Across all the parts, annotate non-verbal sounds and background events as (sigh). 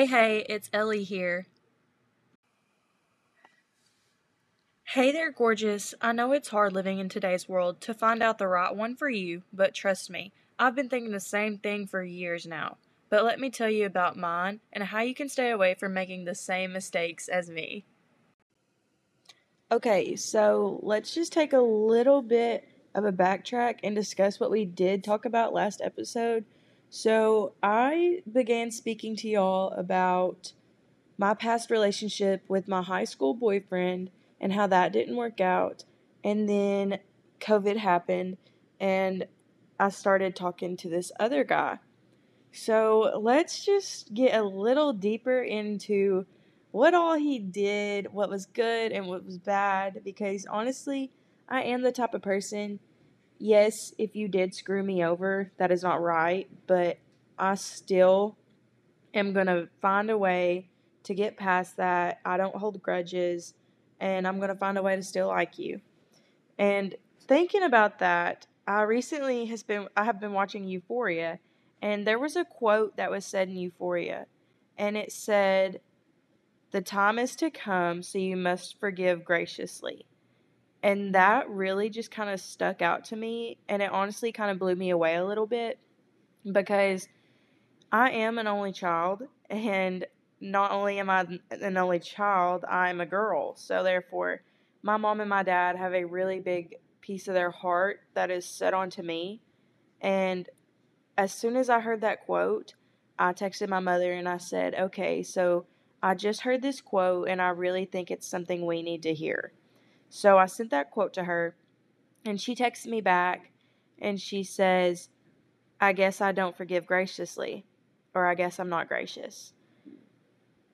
Hey, hey, it's Ellie here. Hey there, gorgeous. I know it's hard living in today's world to find out the right one for you, but trust me, I've been thinking the same thing for years now. But let me tell you about mine and how you can stay away from making the same mistakes as me. Okay, so let's just take a little bit of a backtrack and discuss what we did talk about last episode. So, I began speaking to y'all about my past relationship with my high school boyfriend and how that didn't work out. And then COVID happened, and I started talking to this other guy. So, let's just get a little deeper into what all he did, what was good and what was bad, because honestly, I am the type of person, yes, if you did screw me over, that is not right, but I still am going to find a way to get past that. I don't hold grudges, and I'm going to find a way to still like you. And thinking about that, I recently has been I have been watching Euphoria, and there was a quote that was said in Euphoria, and it said the time is to come, so you must forgive graciously. And that really just kind of stuck out to me. And it honestly kind of blew me away a little bit because I am an only child. And not only am I an only child, I'm a girl. So therefore, my mom and my dad have a really big piece of their heart that is set onto me. And as soon as I heard that quote, I texted my mother and I said, okay, so I just heard this quote and I really think it's something we need to hear. So I sent that quote to her and she texted me back and she says, I guess I don't forgive graciously, or I guess I'm not gracious.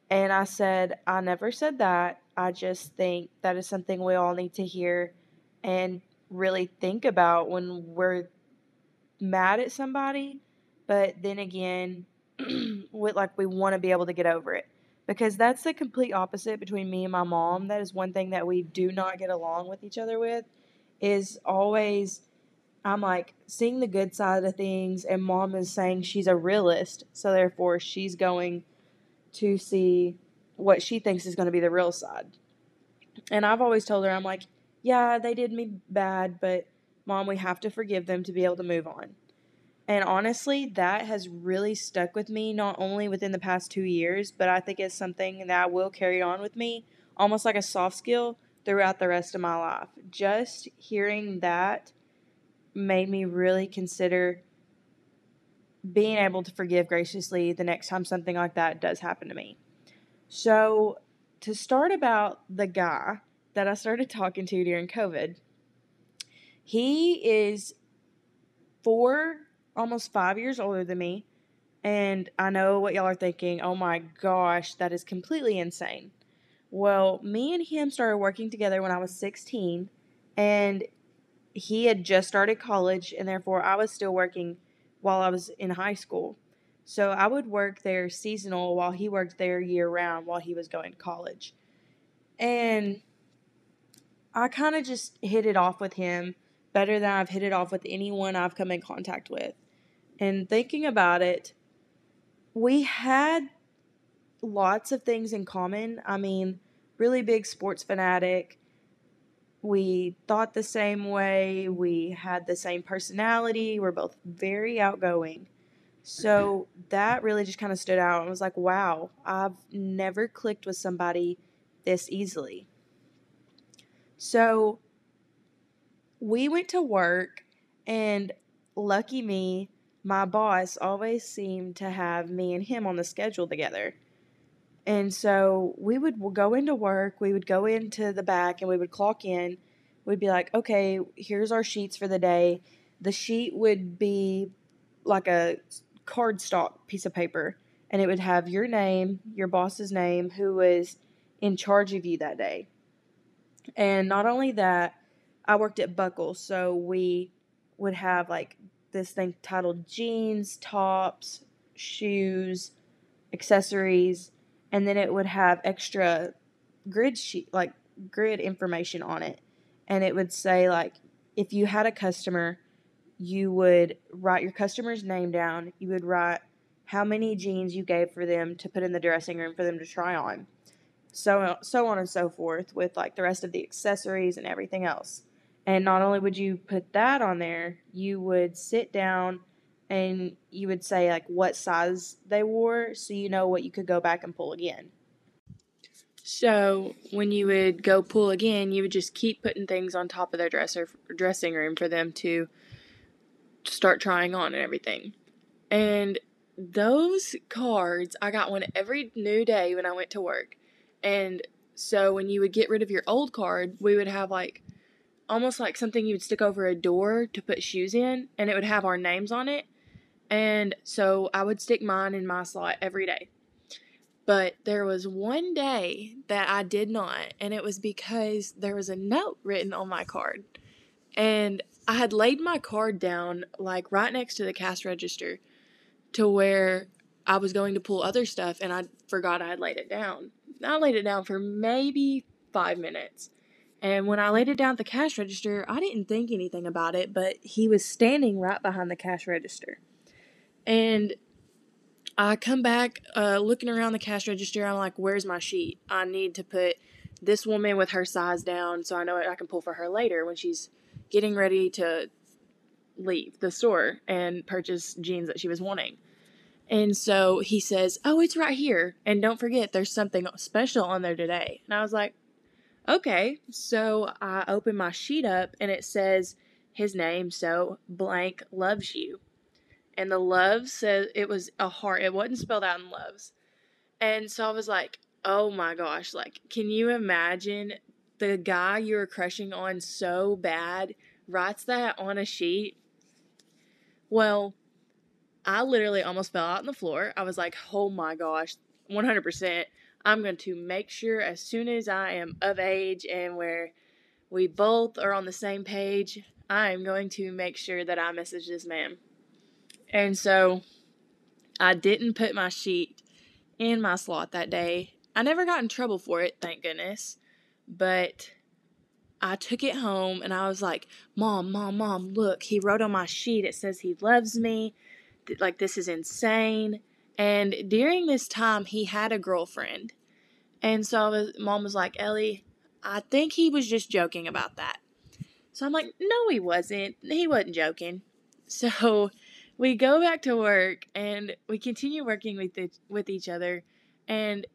And I said, I never said that. I just think that is something we all need to hear and really think about when we're mad at somebody. But then again, (clears throat) with like we want to be able to get over it because that's the complete opposite between me and my mom. That is one thing that we do not get along with each other with is always I'm like seeing the good side of things and mom is saying she's a realist, so therefore she's going to see what she thinks is going to be the real side. And I've always told her I'm like, yeah, they did me bad, but mom, we have to forgive them to be able to move on. And honestly, that has really stuck with me, not only within the past two years, but I think it's something that will carry on with me, almost like a soft skill throughout the rest of my life. Just hearing that made me really consider being able to forgive graciously the next time something like that does happen to me. So, to start about the guy that I started talking to during COVID, he is four almost five years older than me. And I know what y'all are thinking. Oh my gosh, that is completely insane. Well, me and him started working together when I was 16, and he had just started college, and therefore I was still working while I was in high school. So I would work there seasonal while he worked there year round while he was going to college. And I kind of just hit it off with him better than I've hit it off with anyone I've come in contact with and thinking about it, we had lots of things in common. I mean, really big sports fanatic. We thought the same way. We had the same personality. We're both very outgoing. So that really just kind of stood out and was like, wow, I've never clicked with somebody this easily. So we went to work, and lucky me, my boss always seemed to have me and him on the schedule together. And so we would go into work, we would go into the back and we would clock in. We'd be like, okay, here's our sheets for the day. The sheet would be like a cardstock piece of paper, and it would have your name, your boss's name, who was in charge of you that day. And not only that, I worked at Buckle, so we would have like this thing titled jeans, tops, shoes, accessories, and then it would have extra grid sheet like grid information on it. And it would say like if you had a customer, you would write your customer's name down, you would write how many jeans you gave for them to put in the dressing room for them to try on. So so on and so forth with like the rest of the accessories and everything else. And not only would you put that on there, you would sit down and you would say like what size they wore so you know what you could go back and pull again. So when you would go pull again, you would just keep putting things on top of their dresser dressing room for them to start trying on and everything. And those cards, I got one every new day when I went to work. And so when you would get rid of your old card, we would have like almost like something you would stick over a door to put shoes in, and it would have our names on it. And so I would stick mine in my slot every day. But there was one day that I did not, and it was because there was a note written on my card. And I had laid my card down like right next to the cash register to where I was going to pull other stuff and I forgot I had laid it down. I laid it down for maybe five minutes. And when I laid it down at the cash register, I didn't think anything about it, but he was standing right behind the cash register. And I come back uh, looking around the cash register. I'm like, where's my sheet? I need to put this woman with her size down so I know I can pull for her later when she's getting ready to leave the store and purchase jeans that she was wanting. And so he says, Oh, it's right here. And don't forget, there's something special on there today. And I was like, Okay. So I open my sheet up and it says his name. So blank loves you. And the love says it was a heart. It wasn't spelled out in loves. And so I was like, Oh my gosh. Like, can you imagine the guy you were crushing on so bad writes that on a sheet? Well, I literally almost fell out on the floor. I was like, oh my gosh, 100%. I'm going to make sure as soon as I am of age and where we both are on the same page, I am going to make sure that I message this man. And so I didn't put my sheet in my slot that day. I never got in trouble for it, thank goodness. But I took it home and I was like, Mom, Mom, Mom, look, he wrote on my sheet, it says he loves me like this is insane. And during this time, he had a girlfriend. And so was, mom was like, Ellie, I think he was just joking about that. So I'm like, no, he wasn't. He wasn't joking. (laughs) So we go back to work and we continue working with the, with each other. And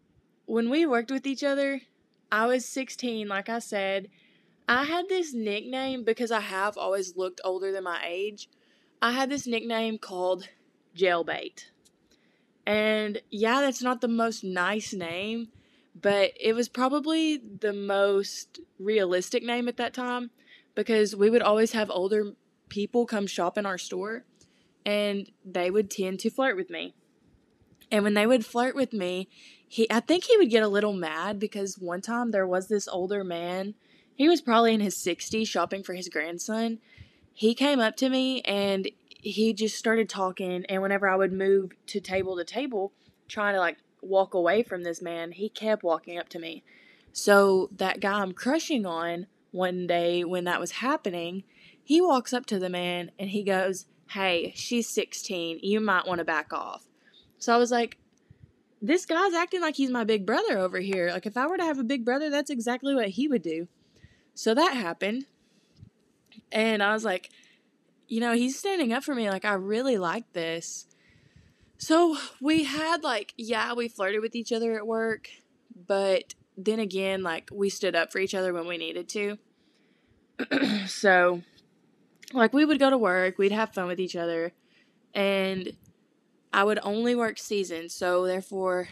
when we worked with each other, I was 16, like I said. I had this nickname because I have always looked older than my age. I had this nickname called Jailbait. And yeah, that's not the most nice name, but it was probably the most realistic name at that time because we would always have older people come shop in our store and they would tend to flirt with me. And when they would flirt with me, he I think he would get a little mad because one time there was this older man. He was probably in his 60s shopping for his grandson. He came up to me and he just started talking and whenever I would move to table to table trying to like walk away from this man, he kept walking up to me. So that guy I'm crushing on one day when that was happening, he walks up to the man and he goes, "Hey, she's 16. You might want to back off." So I was like, this guy's acting like he's my big brother over here. Like if I were to have a big brother, that's exactly what he would do. So that happened. And I was like, you know, he's standing up for me. Like, I really like this. So we had, like, yeah, we flirted with each other at work, but then again, like, we stood up for each other when we needed to. (clears throat) so, like, we would go to work, we'd have fun with each other, and I would only work season. So, therefore,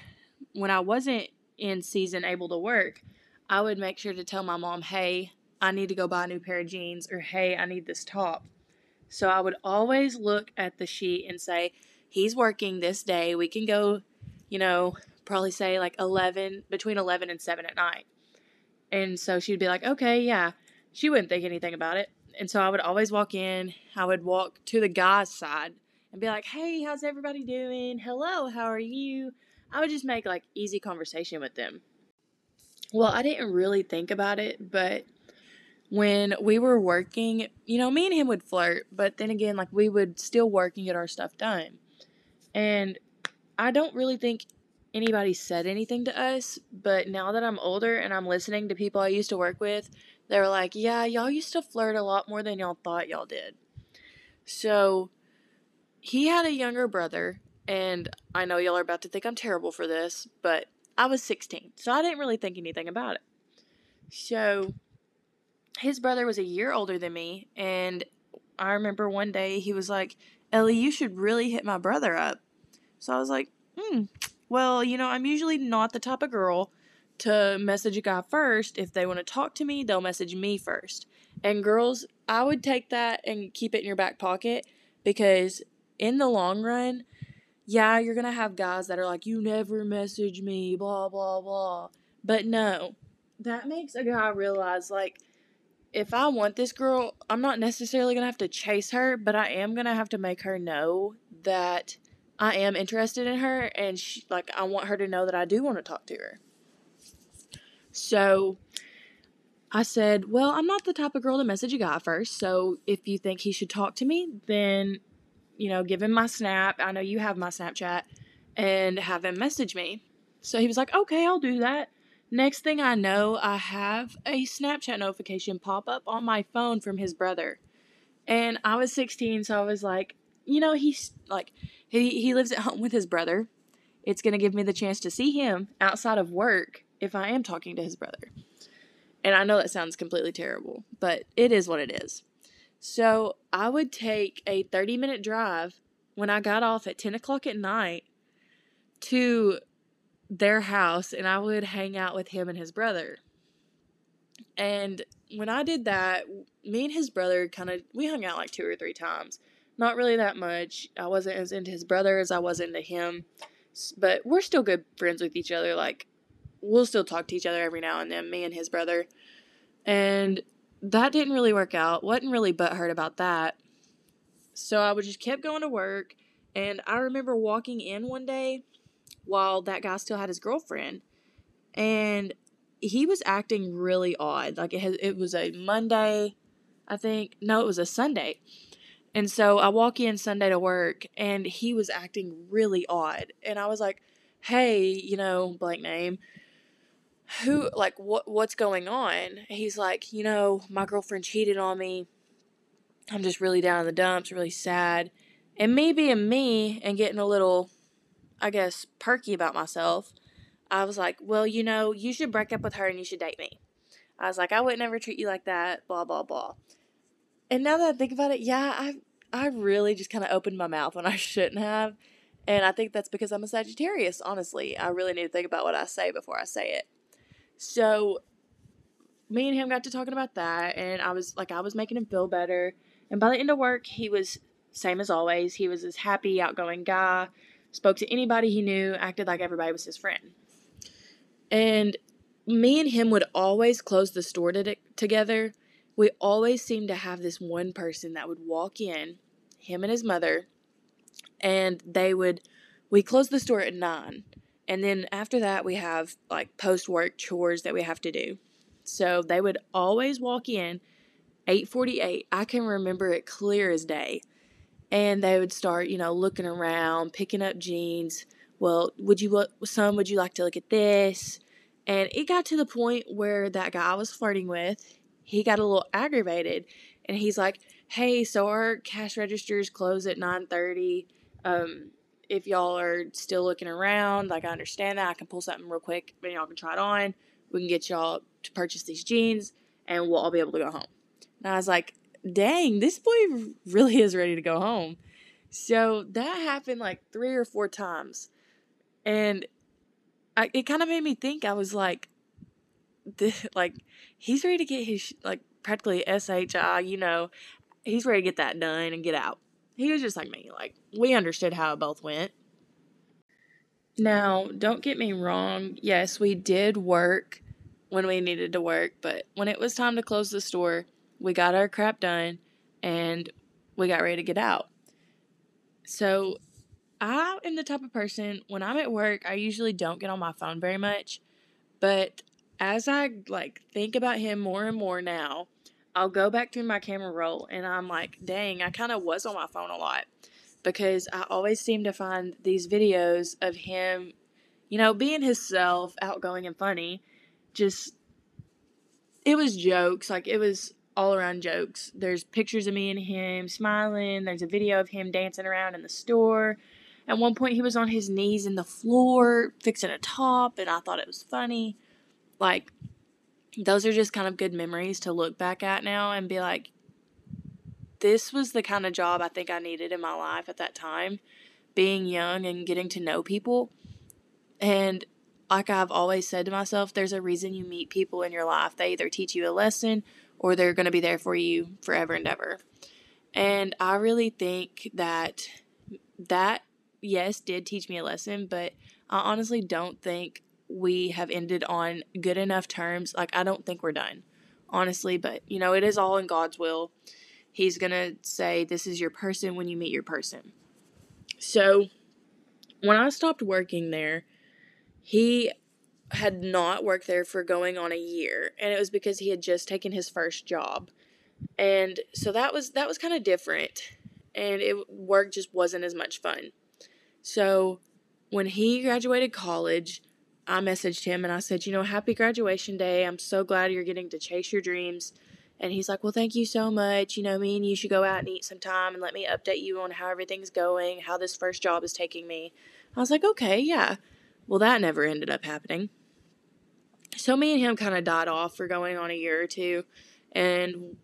when I wasn't in season able to work, I would make sure to tell my mom, hey, I need to go buy a new pair of jeans, or hey, I need this top. So I would always look at the sheet and say, he's working this day. We can go, you know, probably say like 11, between 11 and 7 at night. And so she'd be like, okay, yeah. She wouldn't think anything about it. And so I would always walk in, I would walk to the guy's side and be like, hey, how's everybody doing? Hello, how are you? I would just make like easy conversation with them. Well, I didn't really think about it, but when we were working, you know, me and him would flirt, but then again, like we would still work and get our stuff done. And I don't really think anybody said anything to us, but now that I'm older and I'm listening to people I used to work with, they were like, yeah, y'all used to flirt a lot more than y'all thought y'all did. So he had a younger brother, and I know y'all are about to think I'm terrible for this, but I was 16, so I didn't really think anything about it. So his brother was a year older than me, and I remember one day he was like, Ellie, you should really hit my brother up. So I was like, hmm, well, you know, I'm usually not the type of girl to message a guy first. If they want to talk to me, they'll message me first. And girls, I would take that and keep it in your back pocket because in the long run, yeah, you're going to have guys that are like, you never message me, blah, blah, blah. But no, that makes a guy realize, like, if I want this girl, I'm not necessarily going to have to chase her, but I am going to have to make her know that I am interested in her and she, like I want her to know that I do want to talk to her. So I said, "Well, I'm not the type of girl to message a guy first, so if you think he should talk to me, then you know, give him my snap. I know you have my Snapchat and have him message me." So he was like, "Okay, I'll do that." Next thing I know, I have a Snapchat notification pop up on my phone from his brother. And I was 16, so I was like, you know, he's like, he, he lives at home with his brother. It's going to give me the chance to see him outside of work if I am talking to his brother. And I know that sounds completely terrible, but it is what it is. So I would take a 30 minute drive when I got off at 10 o'clock at night to their house and I would hang out with him and his brother. And when I did that, me and his brother kind of we hung out like two or three times. Not really that much. I wasn't as into his brother as I was into him, but we're still good friends with each other. Like we'll still talk to each other every now and then, me and his brother. And that didn't really work out. wasn't really butthurt about that. So I would just kept going to work, and I remember walking in one day while that guy still had his girlfriend. And he was acting really odd. Like it, it was a Monday, I think. No, it was a Sunday. And so I walk in Sunday to work and he was acting really odd. And I was like, hey, you know, blank name. Who, like, what, what's going on? He's like, you know, my girlfriend cheated on me. I'm just really down in the dumps, really sad. And me being me and getting a little I guess, perky about myself, I was like, well, you know, you should break up with her and you should date me. I was like, I would never treat you like that, blah, blah, blah. And now that I think about it, yeah, I I really just kind of opened my mouth when I (laughs) shouldn't have. And I think that's because I'm a Sagittarius, honestly. I really need to think about what I say before I say it. So me and him got to talking about that and I was like I was making him feel better. And by the end of work, he was same as always. He was this happy, outgoing guy spoke to anybody he knew, acted like everybody was his friend. And me and him would always close the store to- together. We always seemed to have this one person that would walk in, him and his mother, and they would, we close the store at nine. And then after that, we have like post work chores that we have to do. So they would always walk in 8:48. I can remember it clear as day and they would start, you know, looking around, picking up jeans. Well, would you, son, would you like to look at this? And it got to the point where that guy I was flirting with, he got a little aggravated, and he's like, "Hey, so our cash registers close at nine thirty. Um, if y'all are still looking around, like I understand that, I can pull something real quick, and y'all can try it on. We can get y'all to purchase these jeans, and we'll all be able to go home." And I was like, dang, this boy really is ready to go home. So that happened like three or four times. And I, it kind of made me think, I was like, this, like, he's ready to get his, like, practically SHI, you know, he's ready to get that done and get out. He was just like me. Like, we understood how it both went. Now, don't get me wrong. Yes, we did work when we needed to work, but when it was time to close the store, we got our crap done and we got ready to get out. So I am the type of person when I'm at work, I usually don't get on my phone very much, but as I like think about him more and more now, I'll go back through my camera roll and I'm like, dang, I kind of was on my phone a lot. because I always seem to find these videos of him, you know, being himself, outgoing and funny. Just, it was jokes. Like, it was all around jokes. There's pictures of me and him smiling. There's a video of him dancing around in the store. At one point, he was on his knees in the floor fixing a top, and I thought it was funny. Like, those are just kind of good memories to look back at now and be like, this was the kind of job I think I needed in my life at that time, being young and getting to know people. And like I've always said to myself, there's a reason you meet people in your life. They either teach you a lesson or they're going to be there for you forever and ever. And I really think that that, yes, did teach me a lesson, but I honestly don't think we have ended on good enough terms. Like, I don't think we're done, honestly, but you know, it is all in God's will. He's going to say, This is your person when you meet your person. So, when I stopped working there, he had not worked there for going on a year, and it was because he had just taken his first job. And so that was that was kind of different, and it work just wasn't as much fun. So, when he graduated college, I messaged him and I said, "You know, happy graduation day. I'm so glad you're getting to chase your dreams." And he's like, Well, thank you so much. You know, me and you should go out and eat some time and let me update you on how everything's going, how this first job is taking me. I was like, Okay, yeah. Well, that never ended up happening. So me and him kind of died off for going on a year or two. And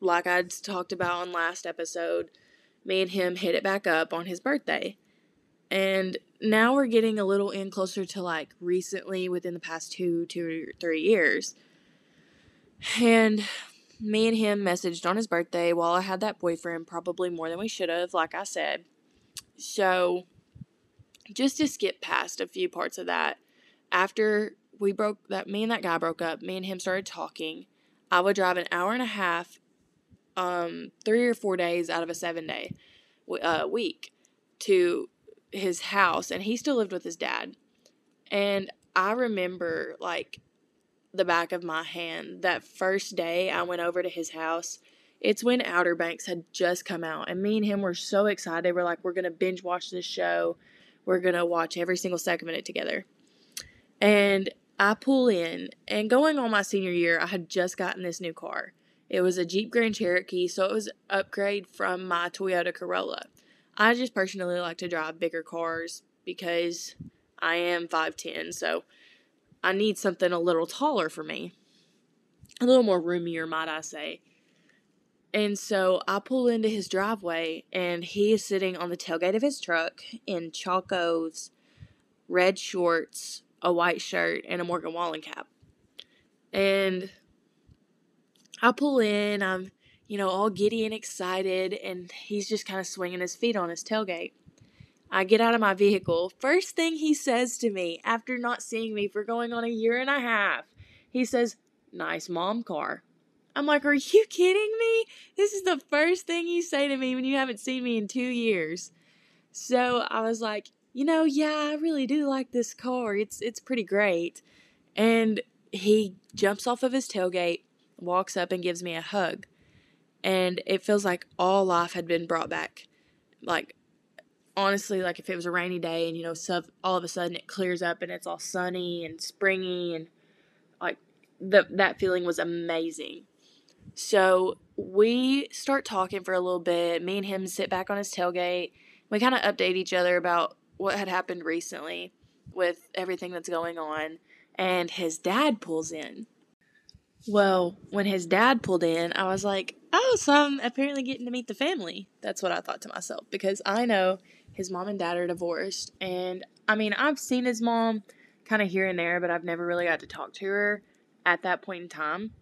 like I'd talked about on last episode, me and him hit it back up on his birthday. And now we're getting a little in closer to like recently within the past two, two three years. And me and him messaged on his birthday while I had that boyfriend, probably more than we should have, like I said. So, just to skip past a few parts of that, after we broke that, me and that guy broke up, me and him started talking. I would drive an hour and a half, um, three or four days out of a seven day uh, week to his house, and he still lived with his dad. And I remember, like, the back of my hand. That first day I went over to his house, it's when Outer Banks had just come out, and me and him were so excited. We're like, we're gonna binge watch this show. We're gonna watch every single second of it together. And I pull in, and going on my senior year, I had just gotten this new car. It was a Jeep Grand Cherokee, so it was upgrade from my Toyota Corolla. I just personally like to drive bigger cars because I am 5'10, so I need something a little taller for me. A little more roomier, might I say. And so I pull into his driveway, and he is sitting on the tailgate of his truck in Chacos, red shorts, a white shirt, and a Morgan Wallen cap. And I pull in, I'm, you know, all giddy and excited, and he's just kind of swinging his feet on his tailgate. I get out of my vehicle. First thing he says to me after not seeing me for going on a year and a half, he says, Nice mom car. I'm like, Are you kidding me? This is the first thing you say to me when you haven't seen me in two years. So I was like, You know, yeah, I really do like this car. It's it's pretty great. And he jumps off of his tailgate, walks up and gives me a hug. And it feels like all life had been brought back. Like honestly, like if it was a rainy day and you know, all of a sudden it clears up and it's all sunny and springy and like the that feeling was amazing. So we start talking for a little bit. Me and him sit back on his tailgate. We kind of update each other about what had happened recently with everything that's going on. And his dad pulls in. Well, when his dad pulled in, I was like, oh, so I'm apparently getting to meet the family. That's what I thought to myself because I know his mom and dad are divorced. And I mean, I've seen his mom kind of here and there, but I've never really got to talk to her at that point in time.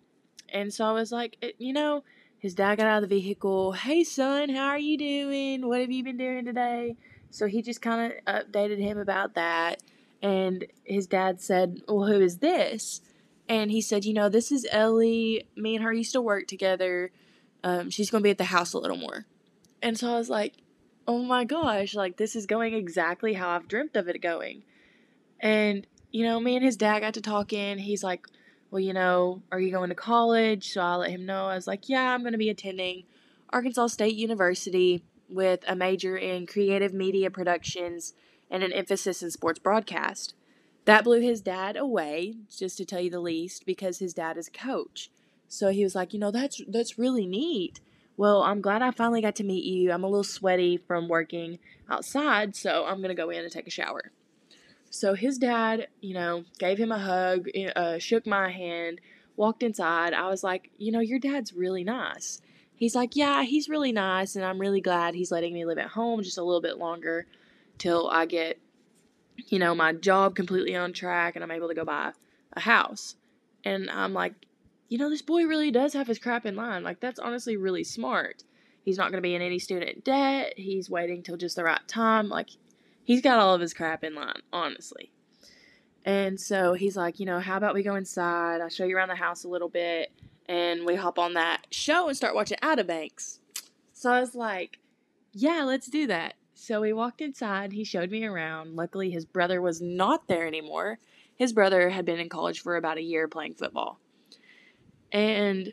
And so I was like, it, you know, his dad got out of the vehicle. Hey, son, how are you doing? What have you been doing today? So he just kind of updated him about that. And his dad said, Well, who is this? And he said, You know, this is Ellie. Me and her used to work together. Um, she's going to be at the house a little more. And so I was like, oh my gosh, like this is going exactly how I've dreamt of it going. And, you know, me and his dad got to talking. He's like, well, you know, are you going to college? So I let him know. I was like, yeah, I'm going to be attending Arkansas State University. With a major in creative media productions and an emphasis in sports broadcast. That blew his dad away, just to tell you the least, because his dad is a coach. So he was like, you know, that's that's really neat. Well, I'm glad I finally got to meet you. I'm a little sweaty from working outside, so I'm gonna go in and take a shower. So his dad, you know, gave him a hug, uh, shook my hand, walked inside. I was like, you know, your dad's really nice. He's like, yeah, he's really nice, and I'm really glad he's letting me live at home just a little bit longer till I get, you know, my job completely on track and I'm able to go buy a house. And I'm like, you know, this boy really does have his crap in line. Like, that's honestly really smart. He's not going to be in any student debt. He's waiting till just the right time. Like, he's got all of his crap in line, honestly. And so he's like, you know, how about we go inside? I'll show you around the house a little bit. And we hop on that show and start watching Outer Banks. So I was like, yeah, let's do that. So we walked inside. He showed me around. Luckily, his brother was not there anymore. His brother had been in college for about a year playing football. And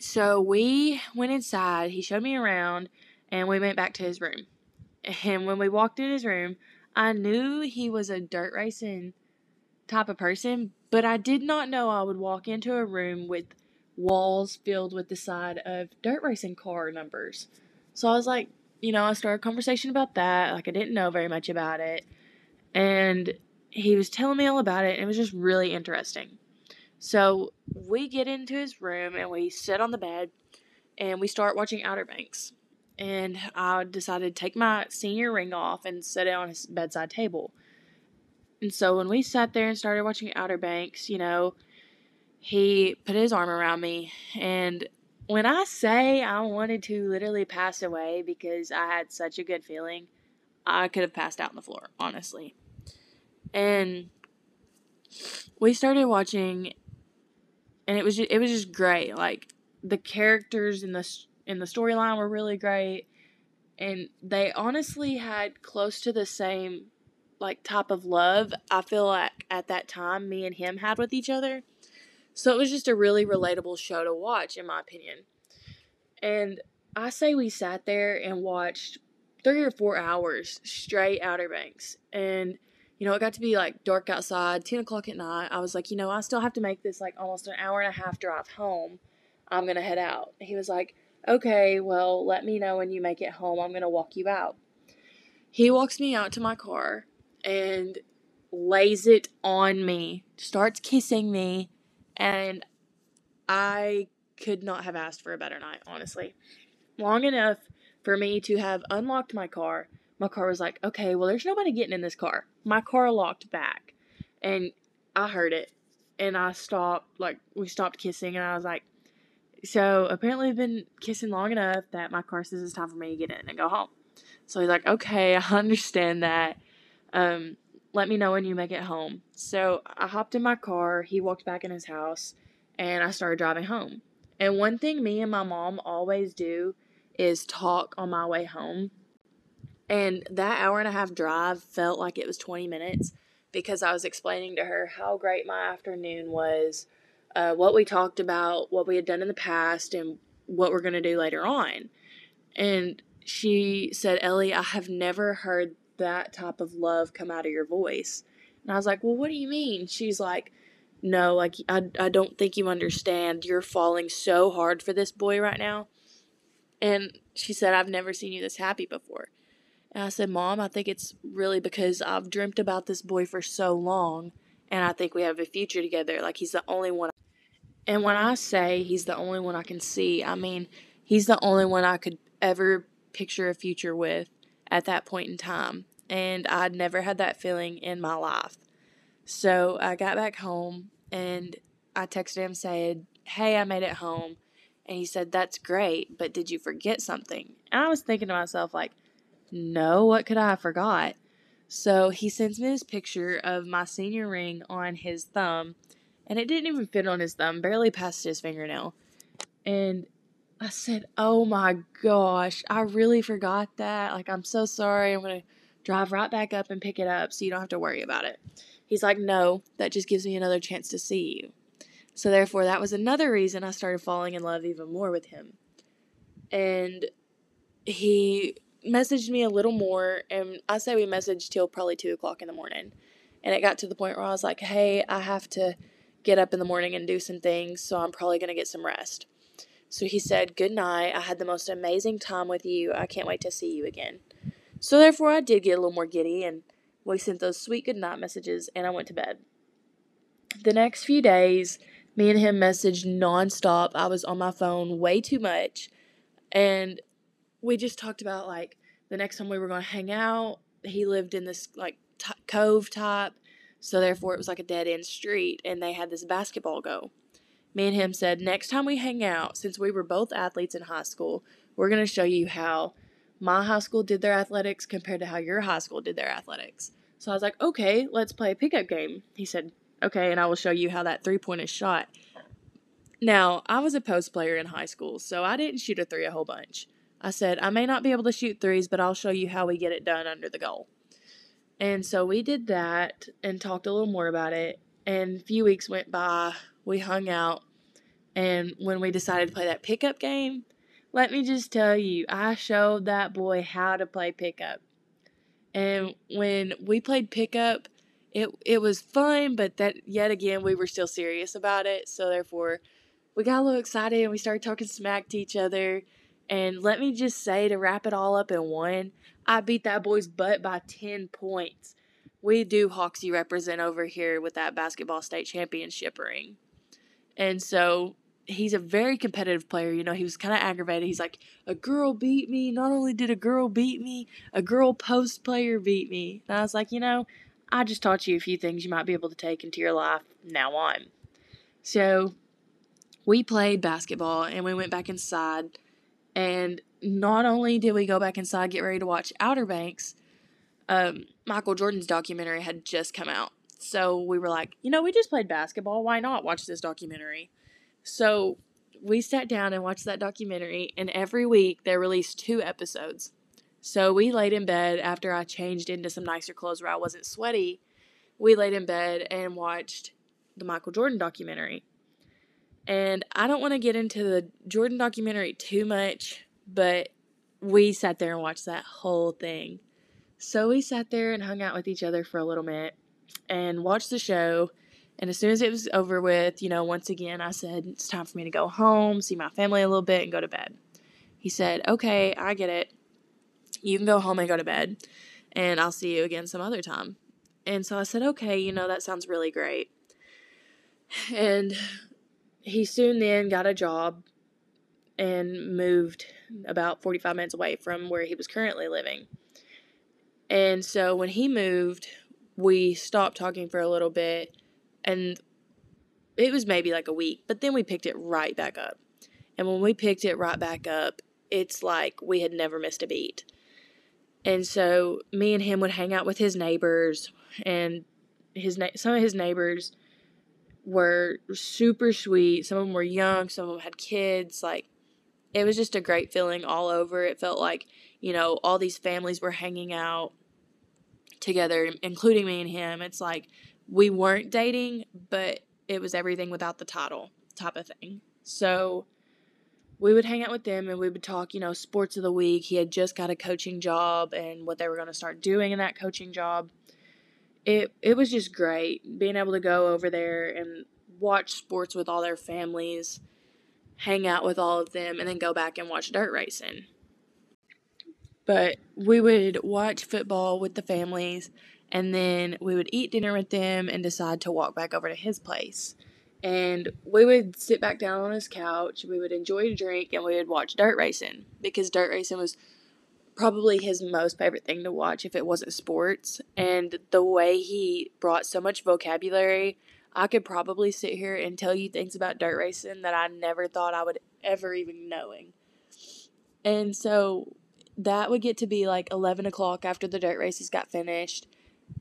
so we went inside. He showed me around and we went back to his room. (laughs) And when we walked in his room, I knew he was a dirt racing type of person, but I did not know I would walk into a room with walls filled with the side of dirt racing car numbers. So I was like, you know, I started a conversation about that. Like I didn't know very much about it. And he was telling me all about it, and it was just really interesting. So we get into his room and we sit on the bed and we start watching Outer Banks and I decided to take my senior ring off and set it on his bedside table. And so when we sat there and started watching Outer Banks, you know, he put his arm around me. And when I say I wanted to literally pass away because I had such a good feeling, I could have passed out on the floor, honestly. And we started watching, and it was just, it was just great. Like the characters in the in the storyline were really great and they honestly had close to the same like type of love I feel like at that time me and him had with each other. So it was just a really relatable show to watch in my opinion. And I say we sat there and watched three or four hours straight Outer Banks. And, you know, it got to be like dark outside, 10 o'clock at night. I was like, you know, I still have to make this like almost an hour and a half drive home. I'm going to head out. He was like, Okay, well, let me know when you make it home. I'm going to walk you out. He walks me out to my car and lays it on me, starts kissing me, and I could not have asked for a better night, honestly. Long enough for me to have unlocked my car. My car was like, okay, well, there's nobody getting in this car. My car locked back, and I heard it, and I stopped, like, we stopped kissing, and I was like, so apparently, we've been kissing long enough that my car says it's time for me to get in and go home. So he's like, okay, (laughs) I understand that. Um, let me know when you make it home. So I hopped in my car. He walked back in his house, and I started driving home. And one thing me and my mom always do is talk on my way home. And that hour and a half drive felt like it was 20 minutes because I was explaining to her how great my afternoon was uh, what we talked about, what we had done in the past, and what we're going to do later on. And she said, Ellie, I have never heard that type of love come out of your voice. And I was like, Well, what do you mean? She's like, No, like, I, I don't think you understand. You're falling so hard for this boy right now. And she said, I've never seen you this happy before. And I said, Mom, I think it's really because I've dreamt about this boy for so long. And I think we have a future together. Like, he's the only one and when I say he's the only one I can see, I mean he's the only one I could ever picture a future with at that point in time. And I'd never had that feeling in my life. So I got back home and I texted him saying, Hey, I made it home. And he said, That's great, but did you forget something? And I was thinking to myself, like, no, what could I have forgot? So he sends me this picture of my senior ring on his thumb and it didn't even fit on his thumb, barely past his fingernail. And I said, Oh my gosh, I really forgot that. Like, I'm so sorry. I'm going to drive right back up and pick it up so you don't have to worry about it. He's like, No, that just gives me another chance to see you. So, therefore, that was another reason I started falling in love even more with him. And he messaged me a little more, and I say we messaged till probably two o'clock in the morning. And it got to the point where I was like, hey, I have to get up in the morning and do some things, so I'm probably going to get some rest. So he said, Good night. I had the most amazing time with you. I can't wait to see you again. So therefore, I did get a little more giddy, and we sent those sweet goodnight messages, and I went to bed. The next few days, me and him messaged nonstop. I was on my phone way too much, and we just talked about like the next time we were going to hang out. He lived in this like t- cove type, so therefore it was like a dead end street, and they had this basketball go. Me and him said, next time we hang out, since we were both athletes in high school, we're going to show you how my high school did their athletics compared to how your high school did their athletics. So I was like, okay, let's play a pickup game. He said, okay, and I will show you how that three point is shot. Now, I was a post player in high school, so I didn't shoot a three a whole bunch. I said, I may not be able to shoot threes, but I'll show you how we get it done under the goal. And so we did that and talked a little more about it. And a few weeks went by, we hung out, and when we decided to play that pickup game, let me just tell you, I showed that boy how to play pickup. And when we played pickup, it it was fun, but that yet again we were still serious about it. So therefore, we got a little excited and we started talking smack to each other. And let me just say to wrap it all up in one, I beat that boy's butt by 10 points. We do Hoxie represent over here with that basketball state championship ring. And so he's a very competitive player. You know, he was kind of aggravated. He's like, a girl beat me. Not only did a girl beat me, a girl post player beat me. And I was like, you know, I just taught you a few things you might be able to take into your life now on. So we played basketball and we went back inside. And not only did we go back inside, get ready to watch Outer Banks, um, Michael Jordan's documentary had just come out. So we were like, you know, we just played basketball. Why not watch this documentary? So we sat down and watched that documentary, and every week they released two episodes. So we laid in bed after I changed into some nicer clothes where I wasn't sweaty. We laid in bed and watched the Michael Jordan documentary. And I don't want to get into the Jordan documentary too much, but we sat there and watched that whole thing. So we sat there and hung out with each other for a little bit and watched the show. And as soon as it was over with, you know, once again, I said, it's time for me to go home, see my family a little bit, and go to bed. He said, okay, I get it. You can go home and go to bed, and I'll see you again some other time. And so I said, okay, you know, that sounds really great. And he soon then got a job and moved about 45 minutes away from where he was currently living. And so when he moved, we stopped talking for a little bit and it was maybe like a week, but then we picked it right back up. And when we picked it right back up, it's like we had never missed a beat. And so me and him would hang out with his neighbors and his na- some of his neighbors were super sweet. Some of them were young, some of them had kids. Like it was just a great feeling all over. It felt like, you know, all these families were hanging out together, including me and him. It's like we weren't dating, but it was everything without the title type of thing. So we would hang out with them and we would talk, you know, sports of the week. He had just got a coaching job and what they were going to start doing in that coaching job. It it was just great being able to go over there and watch sports with all their families, hang out with all of them and then go back and watch dirt racing. But we would watch football with the families and then we would eat dinner with them and decide to walk back over to his place. And we would sit back down on his couch, we would enjoy a drink, and we would watch dirt racing because dirt racing was probably his most favorite thing to watch if it wasn't sports. And the way he brought so much vocabulary, I could probably sit here and tell you things about dirt racing that I never thought I would ever even knowing. And so that would get to be like 11 o'clock after the dirt races got finished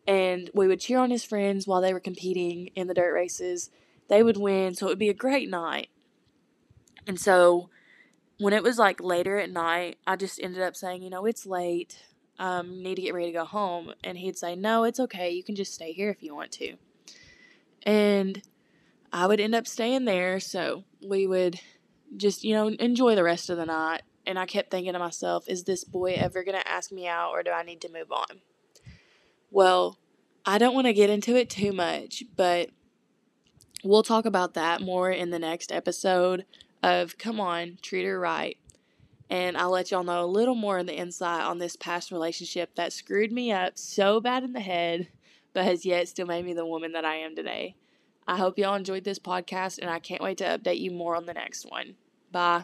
and we would cheer on his friends while they were competing in the dirt races. They would win, so it would be a great night. And so when it was like later at night, I just ended up saying, you know, it's late. Um, need to get ready to go home. And he'd say, no, it's okay. You can just stay here if you want to. And I would end up staying there. So we would just, you know, enjoy the rest of the night and I kept thinking to myself, is this boy ever going to ask me out or do I need to move on? Well, I don't want to get into it too much, but we'll talk about that more in the next episode of Come On, Treat Her Right. And I'll let y'all know a little more in the insight on this past relationship that screwed me up so bad in the head, but has yet still made me the woman that I am today. I hope y'all enjoyed this podcast, and I can't wait to update you more on the next one. Bye.